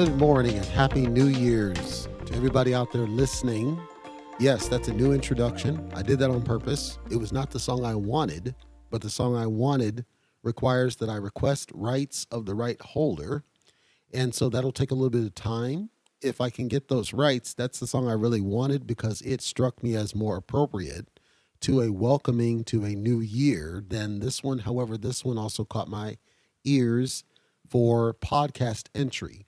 Good morning and happy New Year's to everybody out there listening. Yes, that's a new introduction. I did that on purpose. It was not the song I wanted, but the song I wanted requires that I request rights of the right holder. And so that'll take a little bit of time. If I can get those rights, that's the song I really wanted because it struck me as more appropriate to a welcoming to a new year than this one. However, this one also caught my ears for podcast entry.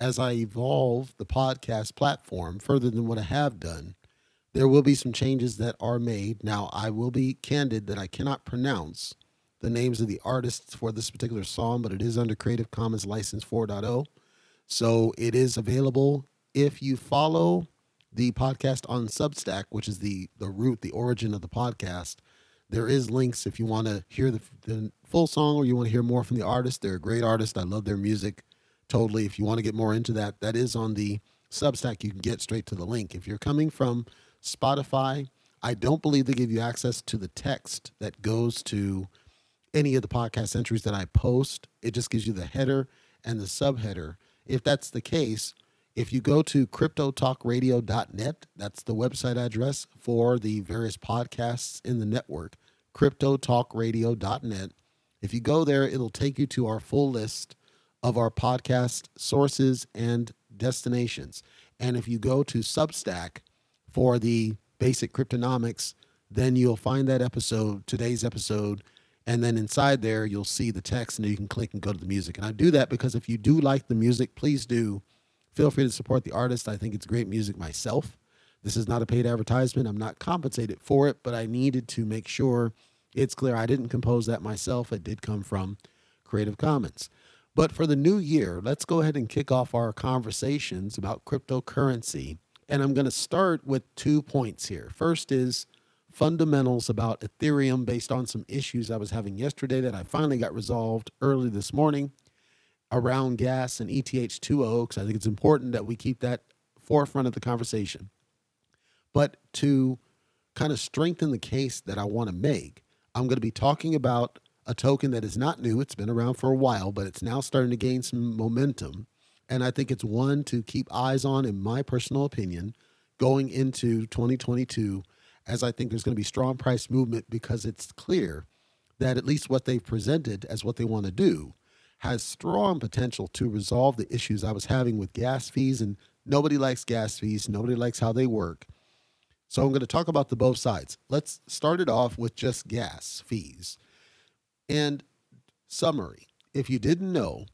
As I evolve the podcast platform further than what I have done, there will be some changes that are made. Now, I will be candid that I cannot pronounce the names of the artists for this particular song, but it is under Creative Commons License 4.0. So it is available if you follow the podcast on Substack, which is the the root, the origin of the podcast. There is links if you want to hear the, the full song or you want to hear more from the artist. They're a great artist. I love their music totally. If you want to get more into that, that is on the Substack. You can get straight to the link. If you're coming from Spotify, I don't believe they give you access to the text that goes to any of the podcast entries that I post. It just gives you the header and the subheader. If that's the case, if you go to cryptotalkradio.net, that's the website address for the various podcasts in the network, cryptotalkradio.net. If you go there, it'll take you to our full list of our podcast sources and destinations. And if you go to Substack for the basic cryptonomics, then you'll find that episode, today's episode, and then inside there you'll see the text and you can click and go to the music. And I do that because if you do like the music, please do feel free to support the artist. I think it's great music myself. This is not a paid advertisement. I'm not compensated for it, but I needed to make sure it's clear I didn't compose that myself. It did come from Creative Commons. But for the new year, let's go ahead and kick off our conversations about cryptocurrency. And I'm going to start with two points here. First is fundamentals about Ethereum based on some issues I was having yesterday that I finally got resolved early this morning around gas and ETH2O because I think it's important that we keep that forefront of the conversation. But to kind of strengthen the case that I want to make, I'm going to be talking about a token that is not new. It's been around for a while, but it's now starting to gain some momentum. And I think it's one to keep eyes on, in my personal opinion, going into 2022, as I think there's going to be strong price movement because it's clear that at least what they've presented as what they want to do has strong potential to resolve the issues I was having with gas fees. And nobody likes gas fees, nobody likes how they work. So I'm going to talk about the both sides. Let's start it off with just gas fees. And summary if you didn't know,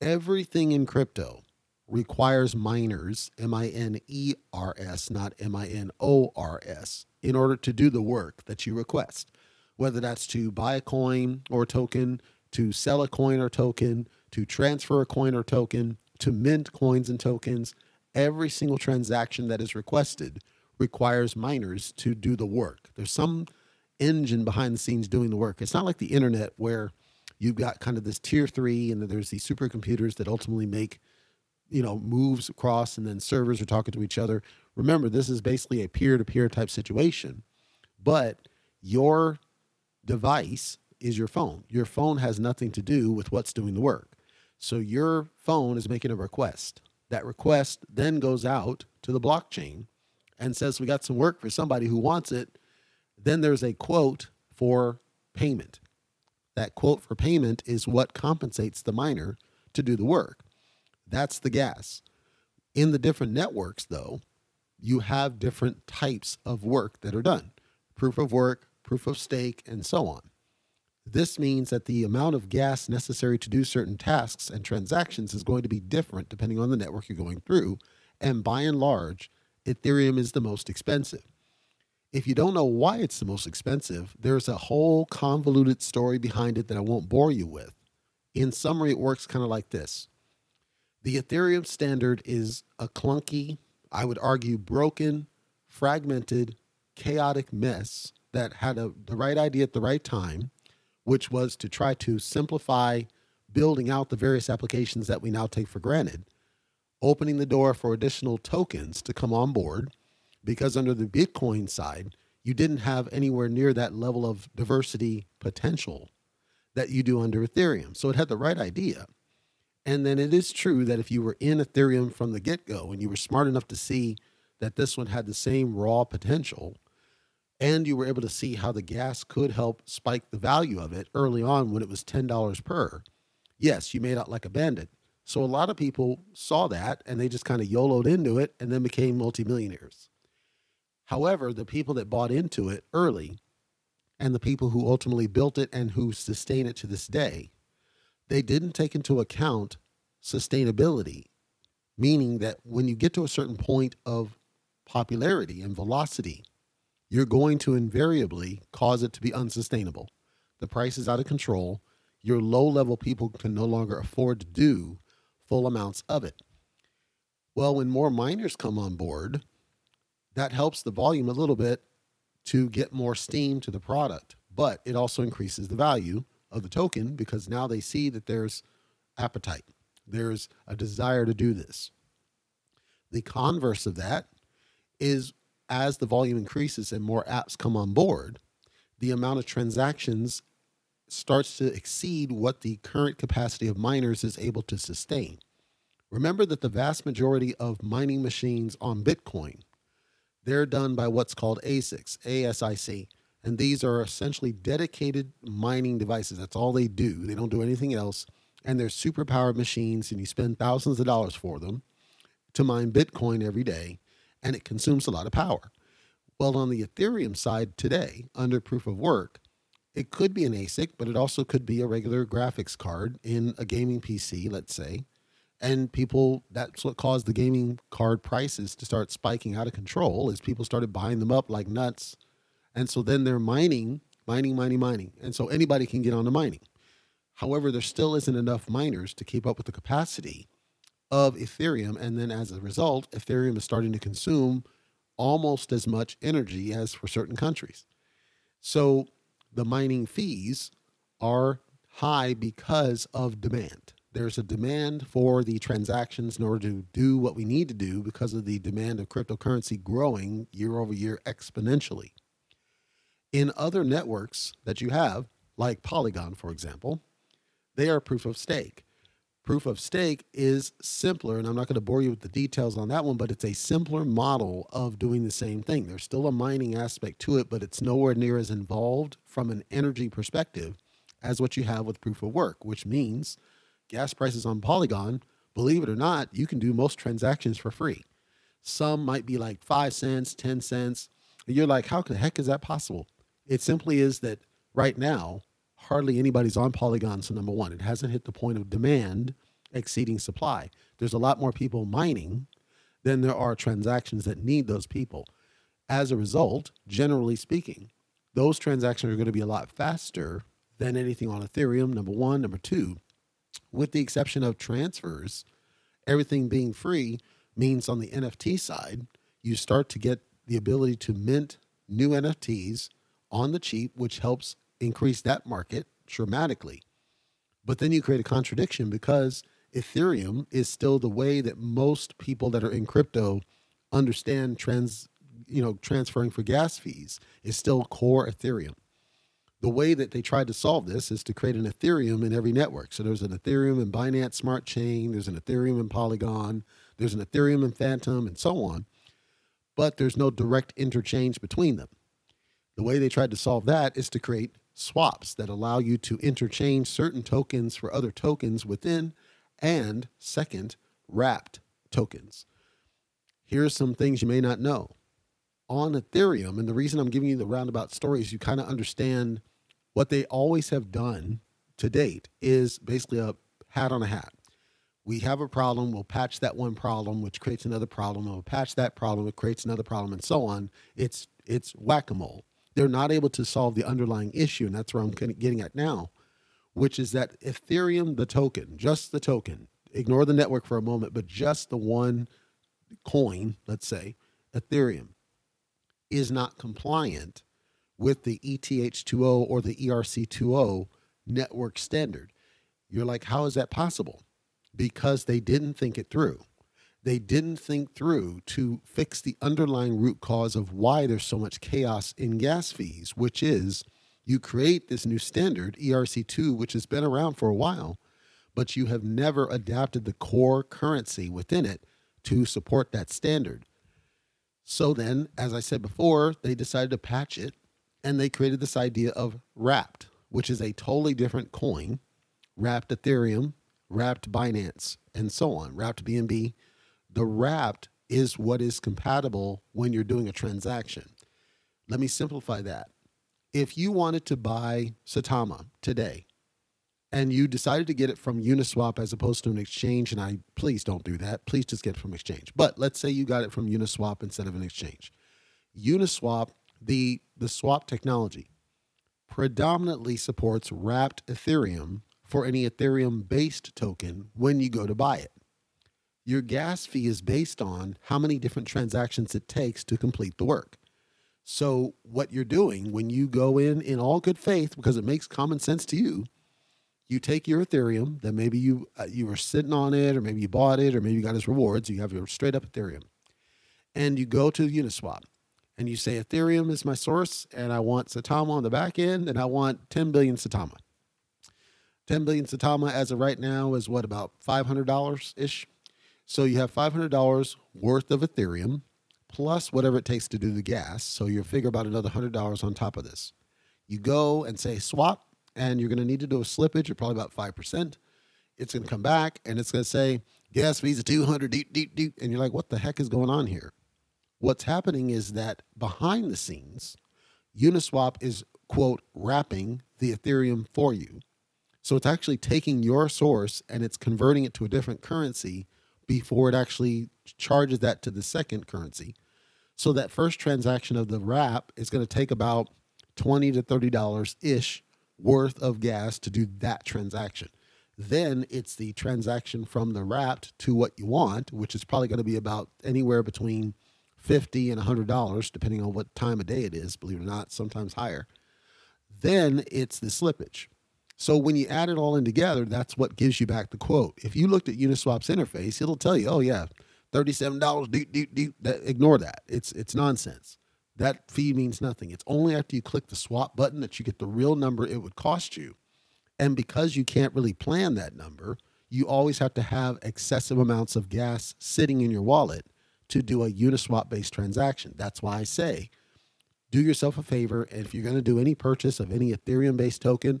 everything in crypto requires miners, M I N E R S, not M I N O R S, in order to do the work that you request, whether that's to buy a coin or token, to sell a coin or token, to transfer a coin or token, to mint coins and tokens. Every single transaction that is requested requires miners to do the work. There's some engine behind the scenes doing the work. It's not like the internet where you've got kind of this tier three and there's these supercomputers that ultimately make you know moves across and then servers are talking to each other remember this is basically a peer-to-peer type situation but your device is your phone. Your phone has nothing to do with what's doing the work. So your phone is making a request. That request then goes out to the blockchain and says, We got some work for somebody who wants it. Then there's a quote for payment. That quote for payment is what compensates the miner to do the work. That's the gas. In the different networks, though, you have different types of work that are done proof of work, proof of stake, and so on. This means that the amount of gas necessary to do certain tasks and transactions is going to be different depending on the network you're going through. And by and large, Ethereum is the most expensive. If you don't know why it's the most expensive, there's a whole convoluted story behind it that I won't bore you with. In summary, it works kind of like this The Ethereum standard is a clunky, I would argue broken, fragmented, chaotic mess that had a, the right idea at the right time which was to try to simplify building out the various applications that we now take for granted, opening the door for additional tokens to come on board, because under the Bitcoin side, you didn't have anywhere near that level of diversity potential that you do under Ethereum. So it had the right idea. And then it is true that if you were in Ethereum from the get go and you were smart enough to see that this one had the same raw potential, and you were able to see how the gas could help spike the value of it early on when it was $10 per, yes, you made out like a bandit. So a lot of people saw that and they just kind of YOLOed into it and then became multimillionaires. However, the people that bought into it early and the people who ultimately built it and who sustain it to this day, they didn't take into account sustainability, meaning that when you get to a certain point of popularity and velocity, you're going to invariably cause it to be unsustainable. The price is out of control. Your low level people can no longer afford to do full amounts of it. Well, when more miners come on board, that helps the volume a little bit to get more steam to the product, but it also increases the value of the token because now they see that there's appetite, there's a desire to do this. The converse of that is as the volume increases and more apps come on board, the amount of transactions starts to exceed what the current capacity of miners is able to sustain. Remember that the vast majority of mining machines on Bitcoin, they're done by what's called ASICs, ASIC, and these are essentially dedicated mining devices. That's all they do. They don't do anything else, and they're super powered machines and you spend thousands of dollars for them to mine Bitcoin every day, and it consumes a lot of power. Well, on the Ethereum side today, under proof of work, it could be an ASIC, but it also could be a regular graphics card in a gaming PC, let's say. And people, that's what caused the gaming card prices to start spiking out of control is people started buying them up like nuts. And so then they're mining, mining, mining, mining. And so anybody can get on the mining. However, there still isn't enough miners to keep up with the capacity of Ethereum. And then as a result, Ethereum is starting to consume almost as much energy as for certain countries. So the mining fees are high because of demand. There's a demand for the transactions in order to do what we need to do because of the demand of cryptocurrency growing year over year exponentially. In other networks that you have, like Polygon, for example, they are proof of stake. Proof of stake is simpler, and I'm not going to bore you with the details on that one, but it's a simpler model of doing the same thing. There's still a mining aspect to it, but it's nowhere near as involved from an energy perspective as what you have with proof of work, which means gas prices on Polygon, believe it or not, you can do most transactions for free. Some might be like five cents, 10 cents. And you're like, how the heck is that possible? It simply is that right now, hardly anybody's on Polygon. So, number one, it hasn't hit the point of demand exceeding supply. There's a lot more people mining than there are transactions that need those people. As a result, generally speaking, those transactions are going to be a lot faster than anything on Ethereum, number one. Number two, with the exception of transfers, everything being free means on the NFT side, you start to get the ability to mint new NFTs on the cheap, which helps increase that market dramatically. But then you create a contradiction because Ethereum is still the way that most people that are in crypto understand trans, you know, transferring for gas fees is still core Ethereum. The way that they tried to solve this is to create an Ethereum in every network. So there's an Ethereum in Binance Smart Chain, there's an Ethereum in Polygon, there's an Ethereum in Fantom, and so on. But there's no direct interchange between them. The way they tried to solve that is to create swaps that allow you to interchange certain tokens for other tokens within, and second, wrapped tokens. Here's some things you may not know. On Ethereum, and the reason I'm giving you the roundabout story is you kind of understand what they always have done to date is basically a hat on a hat. We have a problem, we'll patch that one problem, which creates another problem, we'll patch that problem, it creates another problem, and so on. It's it's whack-a-mole they're not able to solve the underlying issue. And that's where I'm getting at now, which is that Ethereum, the token, just the token, ignore the network for a moment, but just the one coin, let's say, Ethereum, is not compliant with the ETH2O or the ERC20 network standard. You're like, how is that possible? Because they didn't think it through they didn't think through to fix the underlying root cause of why there's so much chaos in gas fees, which is you create this new standard, ERC2, which has been around for a while, but you have never adapted the core currency within it to support that standard. So then, as I said before, they decided to patch it and they created this idea of wrapped, which is a totally different coin, wrapped Ethereum, wrapped Binance, and so on, wrapped BNB. The wrapped is what is compatible when you're doing a transaction. Let me simplify that. If you wanted to buy Saitama today and you decided to get it from Uniswap as opposed to an exchange, and I please don't do that. Please just get it from exchange. But let's say you got it from Uniswap instead of an exchange. Uniswap, the the swap technology, predominantly supports wrapped Ethereum for any Ethereum based token when you go to buy it. Your gas fee is based on how many different transactions it takes to complete the work. So, what you're doing when you go in in all good faith, because it makes common sense to you, you take your Ethereum that maybe you uh, you were sitting on it, or maybe you bought it, or maybe you got as rewards. You have your straight up Ethereum, and you go to Uniswap, and you say Ethereum is my source, and I want Saitama on the back end, and I want 10 billion Saitama. 10 billion Saitama as of right now is what about $500 ish. So you have $500 worth of Ethereum plus whatever it takes to do the gas. So you figure about another $100 on top of this. You go and say swap and you're going to need to do a slippage of probably about 5%. It's going to come back and it's going to say gas fees of 200 deep, deep, deep. And you're like, what the heck is going on here? What's happening is that behind the scenes, Uniswap is, quote, wrapping the Ethereum for you. So it's actually taking your source and it's converting it to a different currency before it actually charges that to the second currency. So that first transaction of the wrap is going to take about 20 to $30 ish worth of gas to do that transaction. Then it's the transaction from the wrapped to what you want, which is probably going to be about anywhere between 50 and $100, depending on what time of day it is, believe it or not, sometimes higher. Then it's the slippage. So when you add it all in together, that's what gives you back the quote. If you looked at Uniswap's interface, it'll tell you, oh yeah, $37, deep, deep, deep. Ignore that. It's it's nonsense. That fee means nothing. It's only after you click the swap button that you get the real number it would cost you. And because you can't really plan that number, you always have to have excessive amounts of gas sitting in your wallet to do a Uniswap based transaction. That's why I say do yourself a favor. And if you're going to do any purchase of any Ethereum based token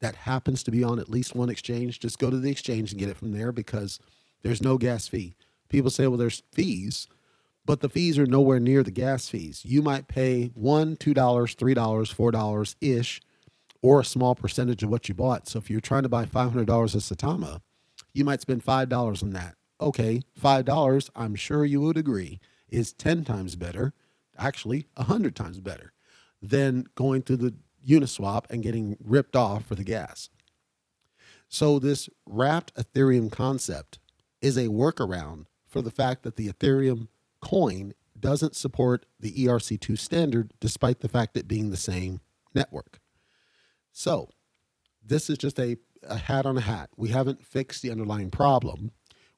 that happens to be on at least one exchange, just go to the exchange and get it from there because there's no gas fee. People say, well, there's fees but the fees are nowhere near the gas fees. You might pay one, two dollars, three dollars, four dollars ish, or a small percentage of what you bought. So if you're trying to buy five hundred dollars of Saitama, you might spend five dollars on that. Okay, five dollars, I'm sure you would agree, is ten times better, actually a hundred times better, than going through the Uniswap and getting ripped off for the gas. So this wrapped Ethereum concept is a workaround for the fact that the Ethereum coin doesn't support the ERC2 standard, despite the fact it being the same network. So, this is just a, a hat on a hat. We haven't fixed the underlying problem,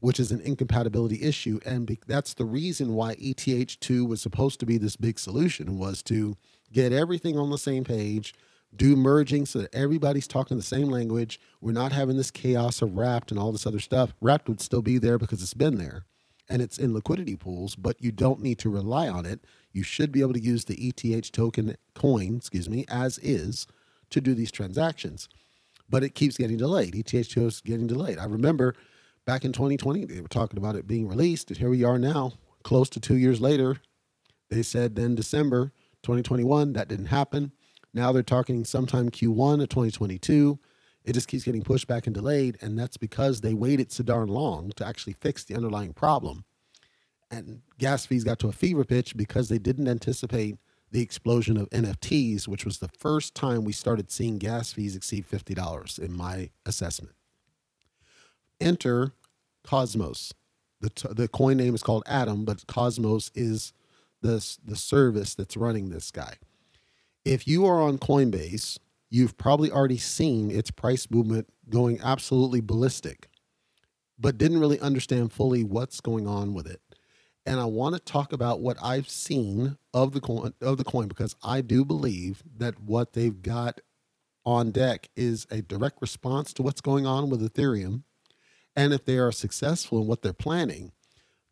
which is an incompatibility issue. And be, that's the reason why ETH2 was supposed to be this big solution was to get everything on the same page, do merging so that everybody's talking the same language. We're not having this chaos of wrapped and all this other stuff. Wrapped would still be there because it's been there and it's in liquidity pools, but you don't need to rely on it. You should be able to use the ETH token coin, excuse me, as is to do these transactions. But it keeps getting delayed. ETH2 is getting delayed. I remember back in 2020, they were talking about it being released, and here we are now, close to two years later. They said then December 2021, that didn't happen. Now they're talking sometime Q1 of 2022 it just keeps getting pushed back and delayed. And that's because they waited so darn long to actually fix the underlying problem. And gas fees got to a fever pitch because they didn't anticipate the explosion of NFTs, which was the first time we started seeing gas fees exceed $50 in my assessment. Enter Cosmos. The, t- the coin name is called Atom, but Cosmos is the, the service that's running this guy. If you are on Coinbase, you've probably already seen its price movement going absolutely ballistic, but didn't really understand fully what's going on with it. And I want to talk about what I've seen of the coin of the coin because I do believe that what they've got on deck is a direct response to what's going on with Ethereum And if they are successful in what they're planning,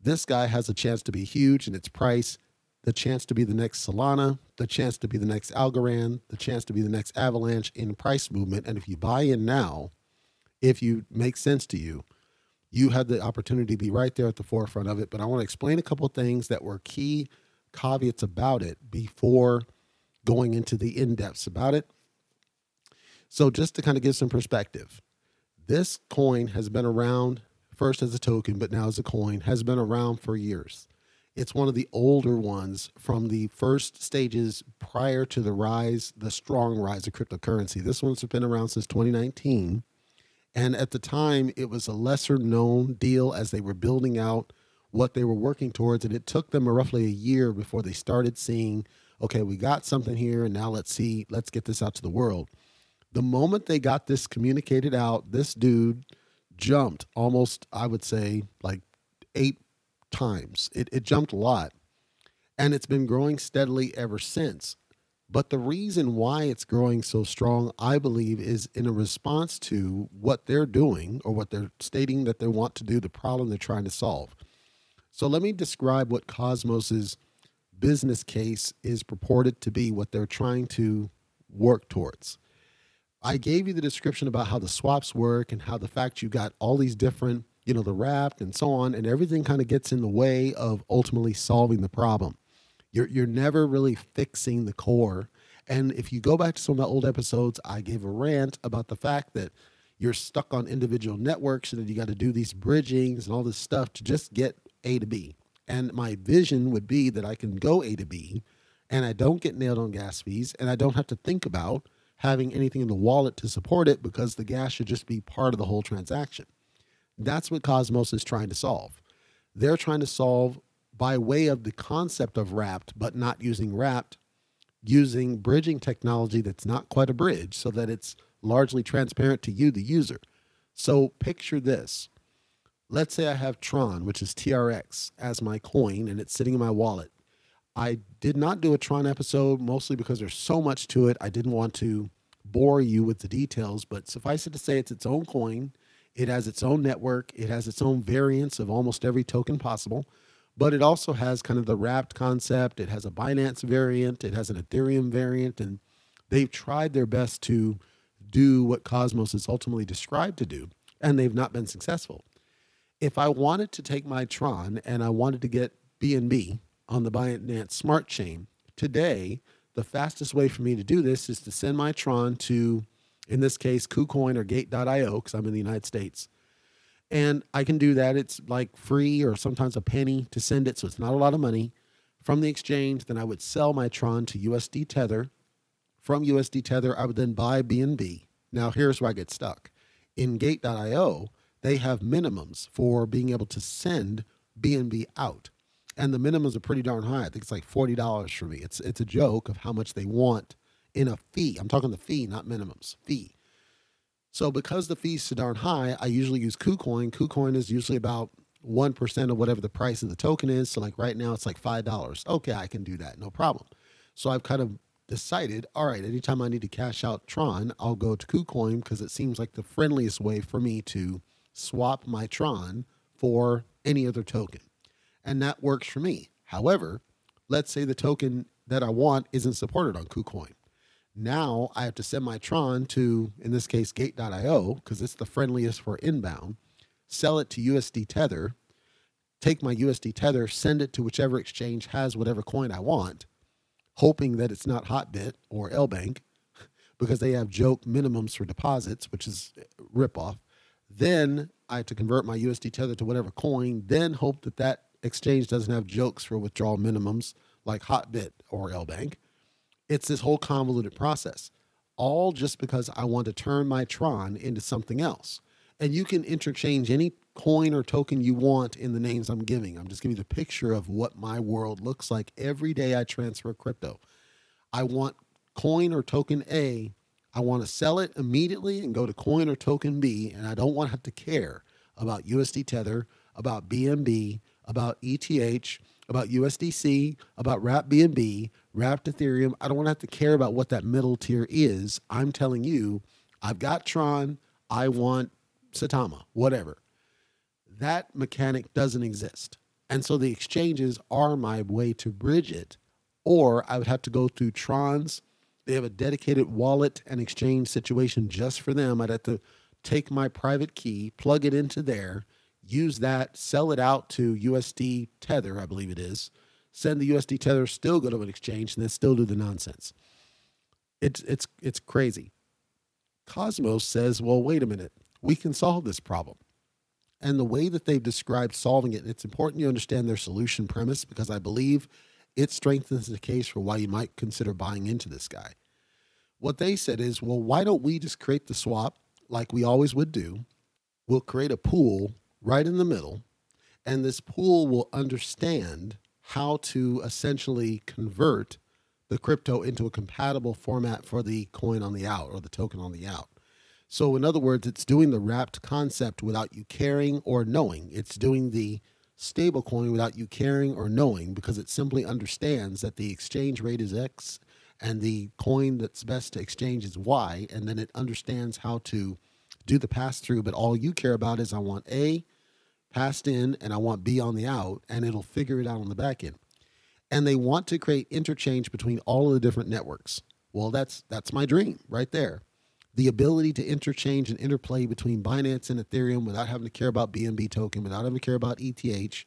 this guy has a chance to be huge in its price, the chance to be the next Solana, the chance to be the next Algorand, the chance to be the next Avalanche in price movement. And if you buy in now, if you make sense to you, you have the opportunity to be right there at the forefront of it. But I want to explain a couple things that were key caveats about it before going into the in depths about it. So, just to kind of give some perspective, this coin has been around first as a token, but now as a coin, has been around for years. It's one of the older ones from the first stages prior to the rise, the strong rise of cryptocurrency. This one's been around since 2019. And at the time, it was a lesser known deal as they were building out what they were working towards. And it took them roughly a year before they started seeing, okay, we got something here, and now let's see, let's get this out to the world. The moment they got this communicated out, this dude jumped almost, I would say, like eight times. It, it jumped a lot. And it's been growing steadily ever since. But the reason why it's growing so strong, I believe, is in a response to what they're doing or what they're stating that they want to do, the problem they're trying to solve. So let me describe what Cosmos's business case is purported to be, what they're trying to work towards. I gave you the description about how the swaps work and how the fact you got all these different, you know, the wrapped and so on, and everything kind of gets in the way of ultimately solving the problem. You're you're never really fixing the core. And if you go back to some of the old episodes, I gave a rant about the fact that you're stuck on individual networks and that you got to do these bridgings and all this stuff to just get A to B. And my vision would be that I can go A to B and I don't get nailed on gas fees and I don't have to think about having anything in the wallet to support it because the gas should just be part of the whole transaction. That's what Cosmos is trying to solve. They're trying to solve by way of the concept of wrapped, but not using wrapped, using bridging technology that's not quite a bridge so that it's largely transparent to you, the user. So picture this. Let's say I have Tron, which is TRX, as my coin, and it's sitting in my wallet. I did not do a Tron episode mostly because there's so much to it. I didn't want to bore you with the details, but suffice it to say, it's its own coin. It has its own network. It has its own variants of almost every token possible but it also has kind of the wrapped concept. It has a Binance variant, it has an Ethereum variant, and they've tried their best to do what Cosmos is ultimately described to do, and they've not been successful. If I wanted to take my Tron and I wanted to get BNB on the Binance Smart Chain today, the fastest way for me to do this is to send my Tron to, in this case, KuCoin or Gate.io, because I'm in the United States and I can do that. It's like free or sometimes a penny to send it. So it's not a lot of money from the exchange. Then I would sell my Tron to USD Tether. From USD Tether, I would then buy BNB. Now, here's where I get stuck. In Gate.io, they have minimums for being able to send BNB out. And the minimums are pretty darn high. I think it's like $40 for me. It's, it's a joke of how much they want in a fee. I'm talking the fee, not minimums, fee. So because the fees so darn high, I usually use KuCoin. KuCoin is usually about 1% of whatever the price of the token is. So like right now it's like $5. Okay, I can do that. No problem. So I've kind of decided, all right, anytime I need to cash out Tron, I'll go to KuCoin because it seems like the friendliest way for me to swap my Tron for any other token. And that works for me. However, let's say the token that I want isn't supported on KuCoin. Now I have to send my Tron to, in this case, gate.io, because it's the friendliest for inbound, sell it to USD Tether, take my USD Tether, send it to whichever exchange has whatever coin I want, hoping that it's not Hotbit or LBank, because they have joke minimums for deposits, which is ripoff. Then I have to convert my USD Tether to whatever coin, then hope that that exchange doesn't have jokes for withdrawal minimums like Hotbit or LBank it's this whole convoluted process, all just because I want to turn my Tron into something else. And you can interchange any coin or token you want in the names I'm giving. I'm just giving you the picture of what my world looks like every day I transfer crypto. I want coin or token A. I want to sell it immediately and go to coin or token B. And I don't want to have to care about USD Tether, about BNB, about ETH, about USDC, about Wrap BNB, wrapped Ethereum. I don't want to have to care about what that middle tier is. I'm telling you, I've got Tron. I want Saitama, whatever. that mechanic doesn't exist. And so the exchanges are my way to bridge it. Or I would have to go through Tron's. They have a dedicated wallet and exchange situation just for them. I'd have to take my private key, plug it into there, use that, sell it out to USD Tether, I believe it is, send the USD Tether, still go to an exchange, and then still do the nonsense. It's it's it's crazy. Cosmos says, well, wait a minute, we can solve this problem. And the way that they've described solving it, it's important you understand their solution premise because I believe it strengthens the case for why you might consider buying into this guy. What they said is, well, why don't we just create the swap like we always would do? We'll create a pool right in the middle, and this pool will understand how to essentially convert the crypto into a compatible format for the coin on the out or the token on the out. So, in other words, it's doing the wrapped concept without you caring or knowing. It's doing the stable coin without you caring or knowing because it simply understands that the exchange rate is X and the coin that's best to exchange is Y. And then it understands how to do the pass through. But all you care about is I want A passed in and I want B on the out, and it'll figure it out on the back end. And they want to create interchange between all of the different networks. Well, that's that's my dream right there. The ability to interchange and interplay between Binance and Ethereum without having to care about BNB token, without having to care about ETH,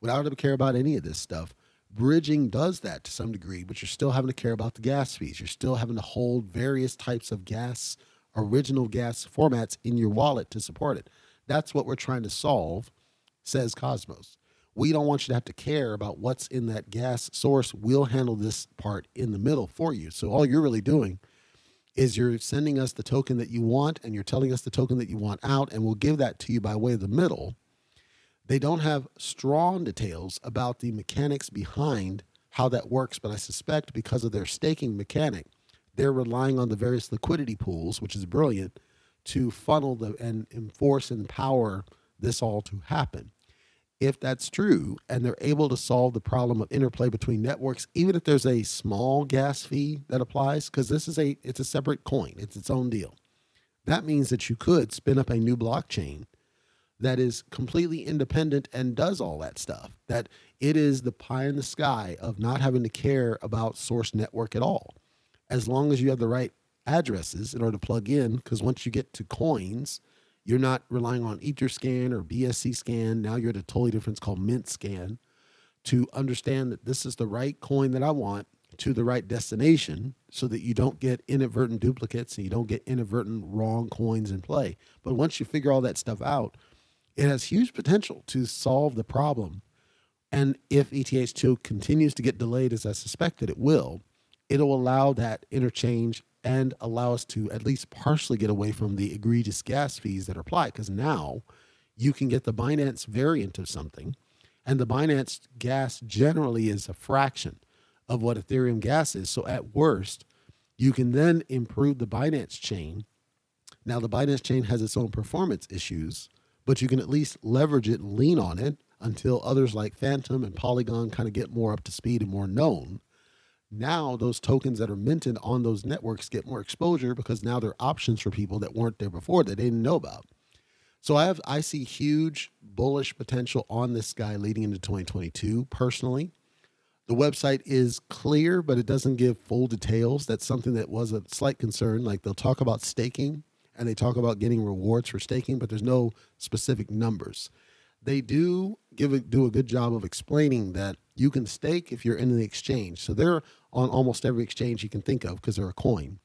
without having to care about any of this stuff. Bridging does that to some degree, but you're still having to care about the gas fees. You're still having to hold various types of gas, original gas formats in your wallet to support it. That's what we're trying to solve says Cosmos. We don't want you to have to care about what's in that gas source. We'll handle this part in the middle for you. So all you're really doing is you're sending us the token that you want and you're telling us the token that you want out, and we'll give that to you by way of the middle. They don't have strong details about the mechanics behind how that works, but I suspect because of their staking mechanic, they're relying on the various liquidity pools, which is brilliant, to funnel the and enforce and power this all to happen if that's true and they're able to solve the problem of interplay between networks even if there's a small gas fee that applies because this is a it's a separate coin it's its own deal. That means that you could spin up a new blockchain that is completely independent and does all that stuff that it is the pie in the sky of not having to care about source network at all. As long as you have the right addresses in order to plug in because once you get to coins you're not relying on Etherscan or BSC scan. Now you're at a totally different, called Mintscan to understand that this is the right coin that I want to the right destination so that you don't get inadvertent duplicates and you don't get inadvertent wrong coins in play. But once you figure all that stuff out, it has huge potential to solve the problem. And if ETH2 continues to get delayed, as I suspect that it will, it'll allow that interchange and allow us to at least partially get away from the egregious gas fees that are applied. Because now you can get the Binance variant of something, and the Binance gas generally is a fraction of what Ethereum gas is. So at worst, you can then improve the Binance chain. Now, the Binance chain has its own performance issues, but you can at least leverage it and lean on it until others like Fantom and Polygon kind of get more up to speed and more known now those tokens that are minted on those networks get more exposure because now they're options for people that weren't there before that they didn't know about. So I have I see huge bullish potential on this guy leading into 2022 personally. The website is clear, but it doesn't give full details. That's something that was a slight concern. Like they'll talk about staking and they talk about getting rewards for staking, but there's no specific numbers. They do give a, do a good job of explaining that you can stake if you're in the exchange. So they're on almost every exchange you can think of because they're a coin,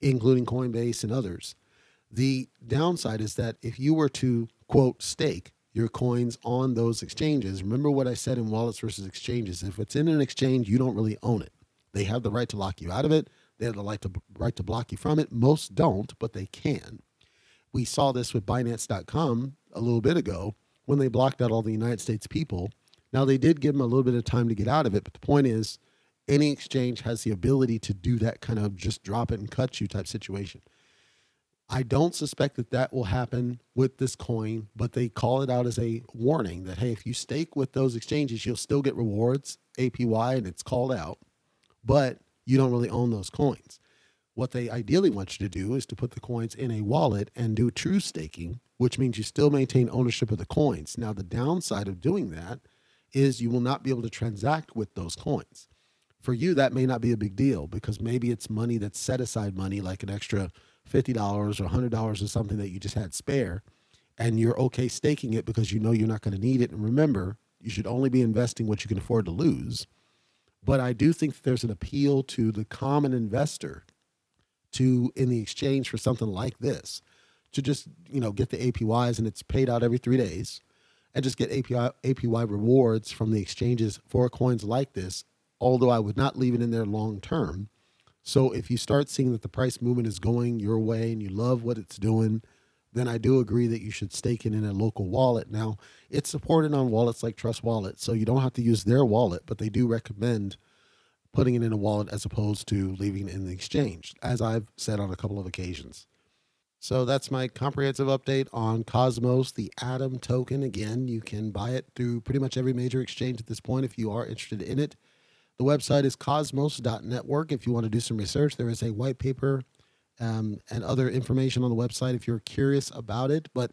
including Coinbase and others. The downside is that if you were to quote stake your coins on those exchanges, remember what I said in wallets versus exchanges. If it's in an exchange, you don't really own it. They have the right to lock you out of it. They have the right to right to block you from it. Most don't, but they can. We saw this with Binance.com a little bit ago when they blocked out all the United States people now, they did give them a little bit of time to get out of it, but the point is, any exchange has the ability to do that kind of just drop it and cut you type situation. I don't suspect that that will happen with this coin, but they call it out as a warning that, hey, if you stake with those exchanges, you'll still get rewards, APY, and it's called out, but you don't really own those coins. What they ideally want you to do is to put the coins in a wallet and do true staking, which means you still maintain ownership of the coins. Now, the downside of doing that is you will not be able to transact with those coins. For you, that may not be a big deal because maybe it's money that's set aside money, like an extra $50 or $100 or something that you just had spare, and you're okay staking it because you know you're not going to need it. And remember, you should only be investing what you can afford to lose. But I do think there's an appeal to the common investor to in the exchange for something like this to just you know get the APYs and it's paid out every three days and just get API APY rewards from the exchanges for coins like this. Although I would not leave it in there long term. So if you start seeing that the price movement is going your way and you love what it's doing, then I do agree that you should stake it in a local wallet. Now, it's supported on wallets like Trust Wallet, so you don't have to use their wallet, but they do recommend putting it in a wallet as opposed to leaving it in the exchange, as I've said on a couple of occasions. So that's my comprehensive update on Cosmos, the Atom token. Again, you can buy it through pretty much every major exchange at this point if you are interested in it. The website is cosmos.network. If you want to do some research, there is a white paper um, and other information on the website if you're curious about it. But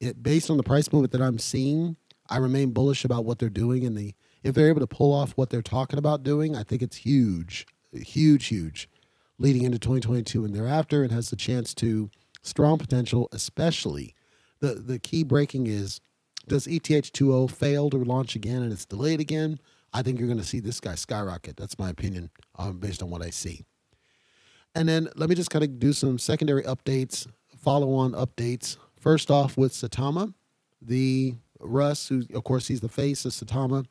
it, based on the price movement that I'm seeing, I remain bullish about what they're doing and the if they're able to pull off what they're talking about doing, I think it's huge, huge, huge, leading into 2022 and thereafter, and has the chance to strong potential, especially the the key breaking is does ETH2O fail to launch again and it's delayed again? I think you're going to see this guy skyrocket. That's my opinion um, based on what I see. And then let me just kind of do some secondary updates, follow on updates. First off, with Saitama, the Russ, who of course he's the face of Saitama,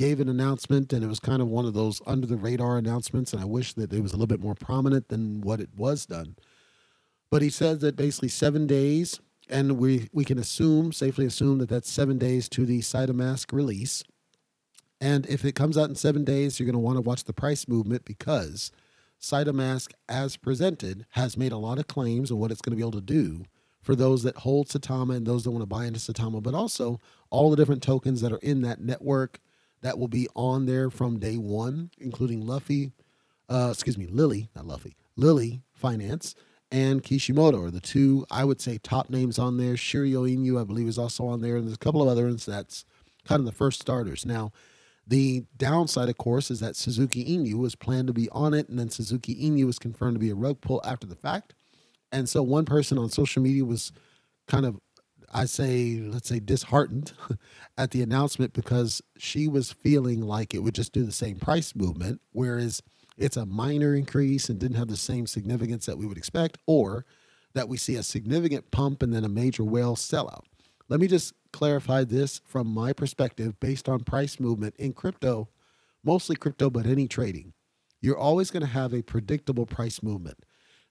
gave an announcement, and it was kind of one of those under the radar announcements. And I wish that it was a little bit more prominent than what it was done. But he said that basically seven days, and we we can assume safely assume that that's seven days to the SaitaMask release. And if it comes out in seven days, you're going to want to watch the price movement because SaitaMask, as presented, has made a lot of claims on what it's going to be able to do for those that hold Saitama and those that want to buy into Saitama, but also all the different tokens that are in that network that will be on there from day one, including Luffy, uh, excuse me, Lily, not Luffy, Lily Finance and Kishimoto are the two, I would say, top names on there. Shiryo Inu, I believe, is also on there. And there's a couple of other ones that's kind of the first starters. Now, the downside, of course, is that Suzuki Inu was planned to be on it, and then Suzuki Inu was confirmed to be a rug pull after the fact. And so one person on social media was kind of I say, let's say, disheartened at the announcement because she was feeling like it would just do the same price movement, whereas it's a minor increase and didn't have the same significance that we would expect, or that we see a significant pump and then a major whale sellout. Let me just clarify this from my perspective based on price movement in crypto, mostly crypto, but any trading. You're always going to have a predictable price movement.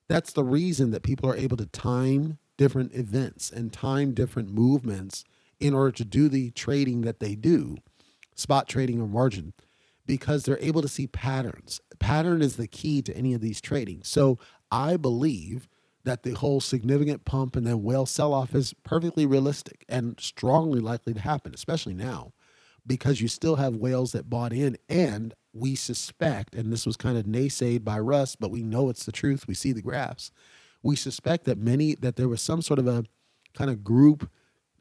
That's the reason that people are able to time different events and time different movements in order to do the trading that they do, spot trading or margin, because they're able to see patterns. Pattern is the key to any of these trading. So I believe that the whole significant pump and then whale sell off is perfectly realistic and strongly likely to happen, especially now, because you still have whales that bought in. And we suspect, and this was kind of naysayed by Russ, but we know it's the truth. We see the graphs we suspect that many that there was some sort of a kind of group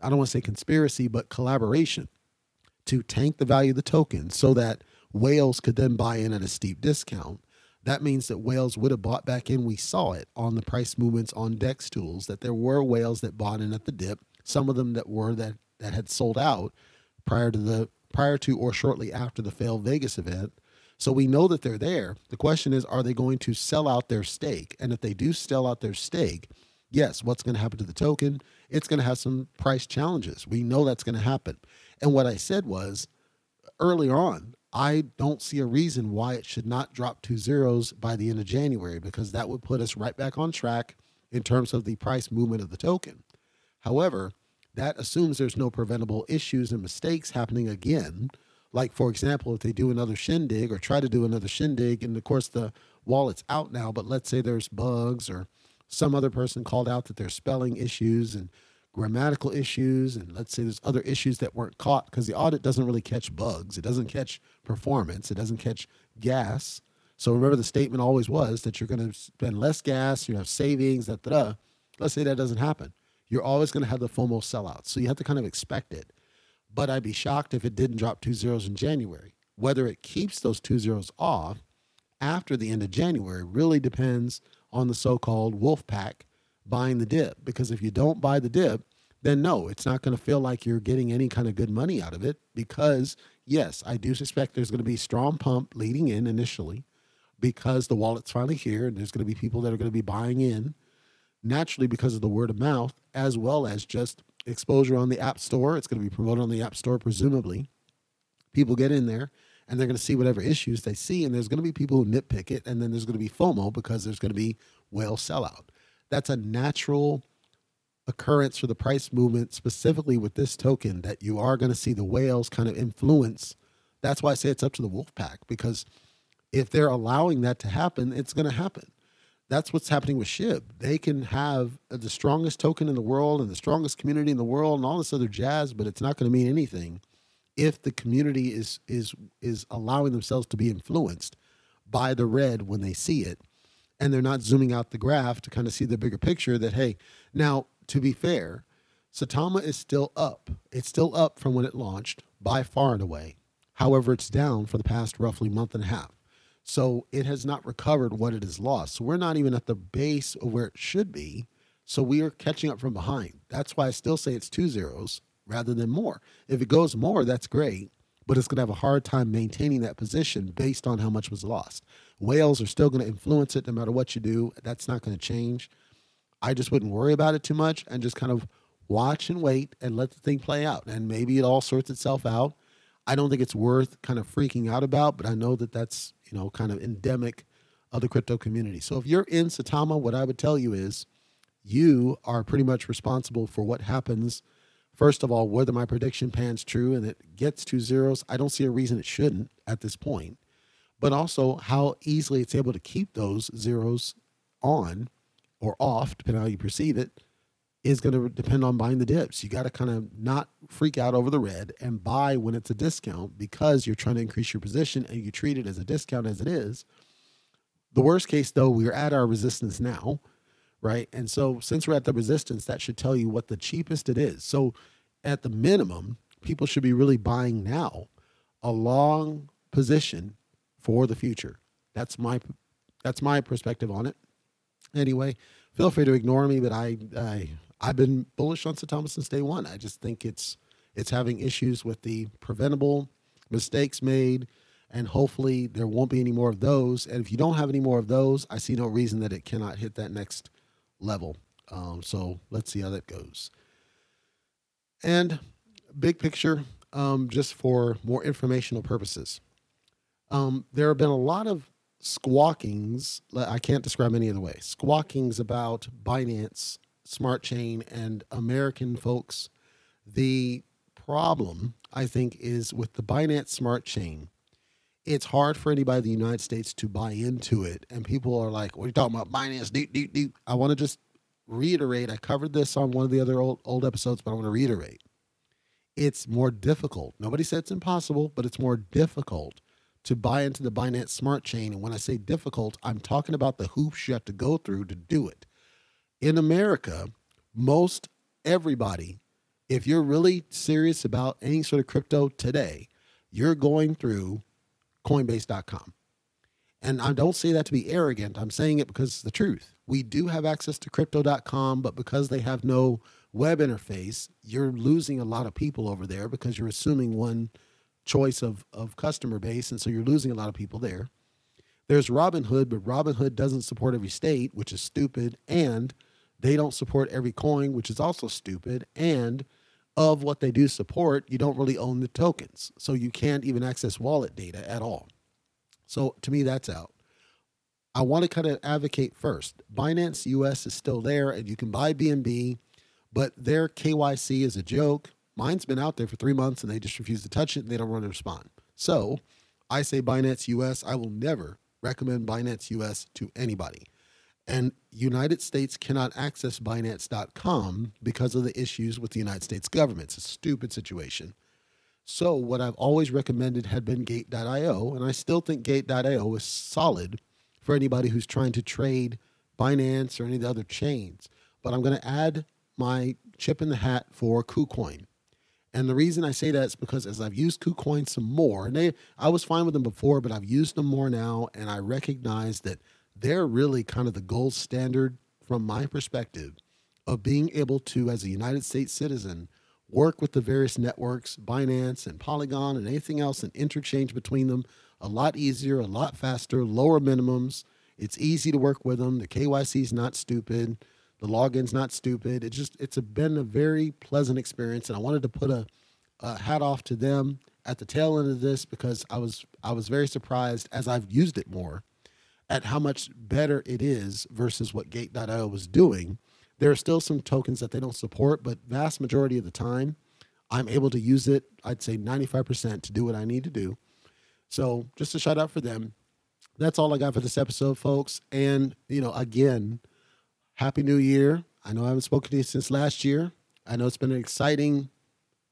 i don't want to say conspiracy but collaboration to tank the value of the token so that whales could then buy in at a steep discount. That means that whales would have bought back in we saw it on the price movements on DEXTools that there were whales that bought in at the dip some of them that were that that had sold out prior to the prior to or shortly after the failed vegas event so we know that they're there. The question is, are they going to sell out their stake? And if they do sell out their stake, yes, what's going to happen to the token? It's going to have some price challenges. We know that's going to happen. And what I said was earlier on, I don't see a reason why it should not drop to zeros by the end of January because that would put us right back on track in terms of the price movement of the token. However, that assumes there's no preventable issues and mistakes happening again like, for example, if they do another shindig or try to do another shindig, and of course the wallet's out now, but let's say there's bugs or some other person called out that there's spelling issues and grammatical issues, and let's say there's other issues that weren't caught because the audit doesn't really catch bugs. It doesn't catch performance. It doesn't catch gas. So remember, the statement always was that you're going to spend less gas, you have savings, da, da, da. Let's say that doesn't happen. You're always going to have the FOMO sellout. So you have to kind of expect it. But I'd be shocked if it didn't drop two zeros in January. Whether it keeps those two zeros off after the end of January really depends on the so called wolf pack buying the dip. Because if you don't buy the dip, then no, it's not going to feel like you're getting any kind of good money out of it. Because, yes, I do suspect there's going to be strong pump leading in initially because the wallet's finally here and there's going to be people that are going to be buying in naturally because of the word of mouth as well as just exposure on the app store. It's going to be promoted on the app store presumably. People get in there and they're going to see whatever issues they see and there's going to be people who nitpick it and then there's going to be fomo because there's going to be whale sellout. That's a natural occurrence for the price movement specifically with this token that you are going to see the whales kind of influence. That's why i say it's up to the wolf pack because if they're allowing that to happen, it's going to happen. That's what's happening with SHIB. They can have the strongest token in the world and the strongest community in the world and all this other jazz, but it's not going to mean anything if the community is is is allowing themselves to be influenced by the red when they see it and they're not zooming out the graph to kind of see the bigger picture that hey now to be fair Saitama is still up. It's still up from when it launched by far and away. However it's down for the past roughly month and a half so it has not recovered what it has lost. So we're not even at the base of where it should be. So we are catching up from behind. That's why I still say it's two zeros rather than more. If it goes more, that's great, but it's going to have a hard time maintaining that position based on how much was lost. Whales are still going to influence it no matter what you do. That's not going to change. I just wouldn't worry about it too much and just kind of watch and wait and let the thing play out. And maybe it all sorts itself out. I don't think it's worth kind of freaking out about, but I know that that's you know, kind of endemic of the crypto community. So if you're in Saitama, what I would tell you is you are pretty much responsible for what happens. First of all, whether my prediction pans true and it gets to zeros, I don't see a reason it shouldn't at this point. But also how easily it's able to keep those zeros on or off, depending on how you perceive it, is going to depend on buying the dips. You got to kind of not freak out over the red and buy when it's a discount because you're trying to increase your position and you treat it as a discount as it is. The worst case, though, we're at our resistance now, right? And so, since we're at the resistance, that should tell you what the cheapest it is. So, at the minimum, people should be really buying now a long position for the future. That's my that's my perspective on it. Anyway, feel free to ignore me, but I I I've been bullish on Saitama since day one. I just think it's it's having issues with the preventable mistakes made, and hopefully there won't be any more of those. And if you don't have any more of those, I see no reason that it cannot hit that next level. Um, so let's see how that goes. And big picture, um, just for more informational purposes, um, there have been a lot of squawkings. I can't describe any other way. Squawkings about Binance smart chain and American folks. The problem, I think, is with the Binance smart chain. It's hard for anybody in the United States to buy into it. And people are like, what are you talking about? Binance, deep, deep, deep. I want to just reiterate. I covered this on one of the other old, old episodes, but I want to reiterate. It's more difficult. Nobody said it's impossible, but it's more difficult to buy into the Binance smart chain. And when I say difficult, I'm talking about the hoops you have to go through to do it in America, most everybody, if you're really serious about any sort of crypto today, you're going through Coinbase.com. And I don't say that to be arrogant. I'm saying it because it's the truth. We do have access to crypto.com, but because they have no web interface, you're losing a lot of people over there because you're assuming one choice of, of customer base. And so you're losing a lot of people there. There's Robinhood, but Robinhood doesn't support every state, which is stupid. And they don't support every coin, which is also stupid. And of what they do support, you don't really own the tokens. So you can't even access wallet data at all. So to me, that's out. I want to kind of advocate first. Binance US is still there and you can buy BNB, but their KYC is a joke. Mine's been out there for three months and they just refuse to touch it and they don't want to respond. So I say Binance US. I will never recommend Binance US to anybody. And United States cannot access Binance.com because of the issues with the United States government. It's a stupid situation. So, what I've always recommended had been Gate.io, and I still think Gate.io is solid for anybody who's trying to trade Binance or any of the other chains. But I'm going to add my chip in the hat for KuCoin. And the reason I say that is because as I've used KuCoin some more, and they, I was fine with them before, but I've used them more now, and I recognize that they're really kind of the gold standard from my perspective of being able to, as a United States citizen, work with the various networks, Binance and Polygon and anything else, and interchange between them a lot easier, a lot faster, lower minimums. It's easy to work with them. The KYC is not stupid. The login's not stupid. It's just it's a, been a very pleasant experience, and I wanted to put a, a hat off to them at the tail end of this because I was I was very surprised as I've used it more at how much better it is versus what Gate.io was doing. There are still some tokens that they don't support, but vast majority of the time, I'm able to use it. I'd say 95% to do what I need to do. So just a shout out for them. That's all I got for this episode, folks. And you know, again, Happy New Year. I know I haven't spoken to you since last year. I know it's been an exciting,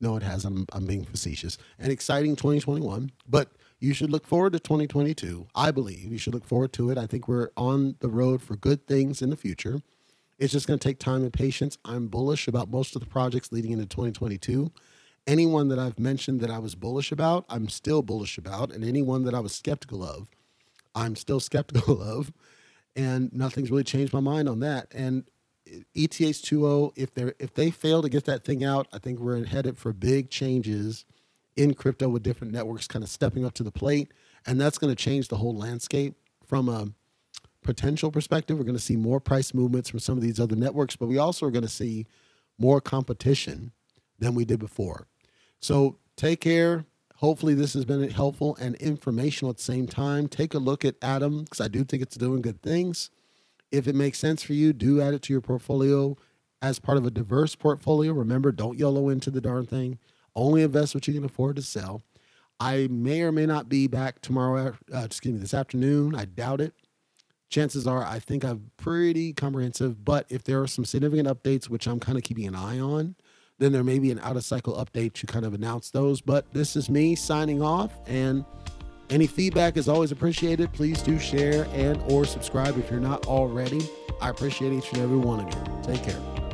no, it has. I'm, I'm being facetious. An exciting 2021, but you should look forward to 2022. I believe you should look forward to it. I think we're on the road for good things in the future. It's just going to take time and patience. I'm bullish about most of the projects leading into 2022. Anyone that I've mentioned that I was bullish about, I'm still bullish about. And anyone that I was skeptical of, I'm still skeptical of and nothing's really changed my mind on that. And ETH 2.0, if they if they fail to get that thing out, I think we're headed for big changes in crypto with different networks kind of stepping up to the plate, and that's going to change the whole landscape from a potential perspective. We're going to see more price movements from some of these other networks, but we also are going to see more competition than we did before. So take care. Hopefully, this has been helpful and informational at the same time. Take a look at Atom because I do think it's doing good things. If it makes sense for you, do add it to your portfolio as part of a diverse portfolio. Remember, don't YOLO into the darn thing. Only invest what you can afford to sell. I may or may not be back tomorrow, uh, excuse me, this afternoon. I doubt it. Chances are, I think I'm pretty comprehensive, but if there are some significant updates, which I'm kind of keeping an eye on, then there may be an out of cycle update to kind of announce those. But this is me signing off and any feedback is always appreciated. Please do share and or subscribe if you're not already. I appreciate each and every one of you. Take care.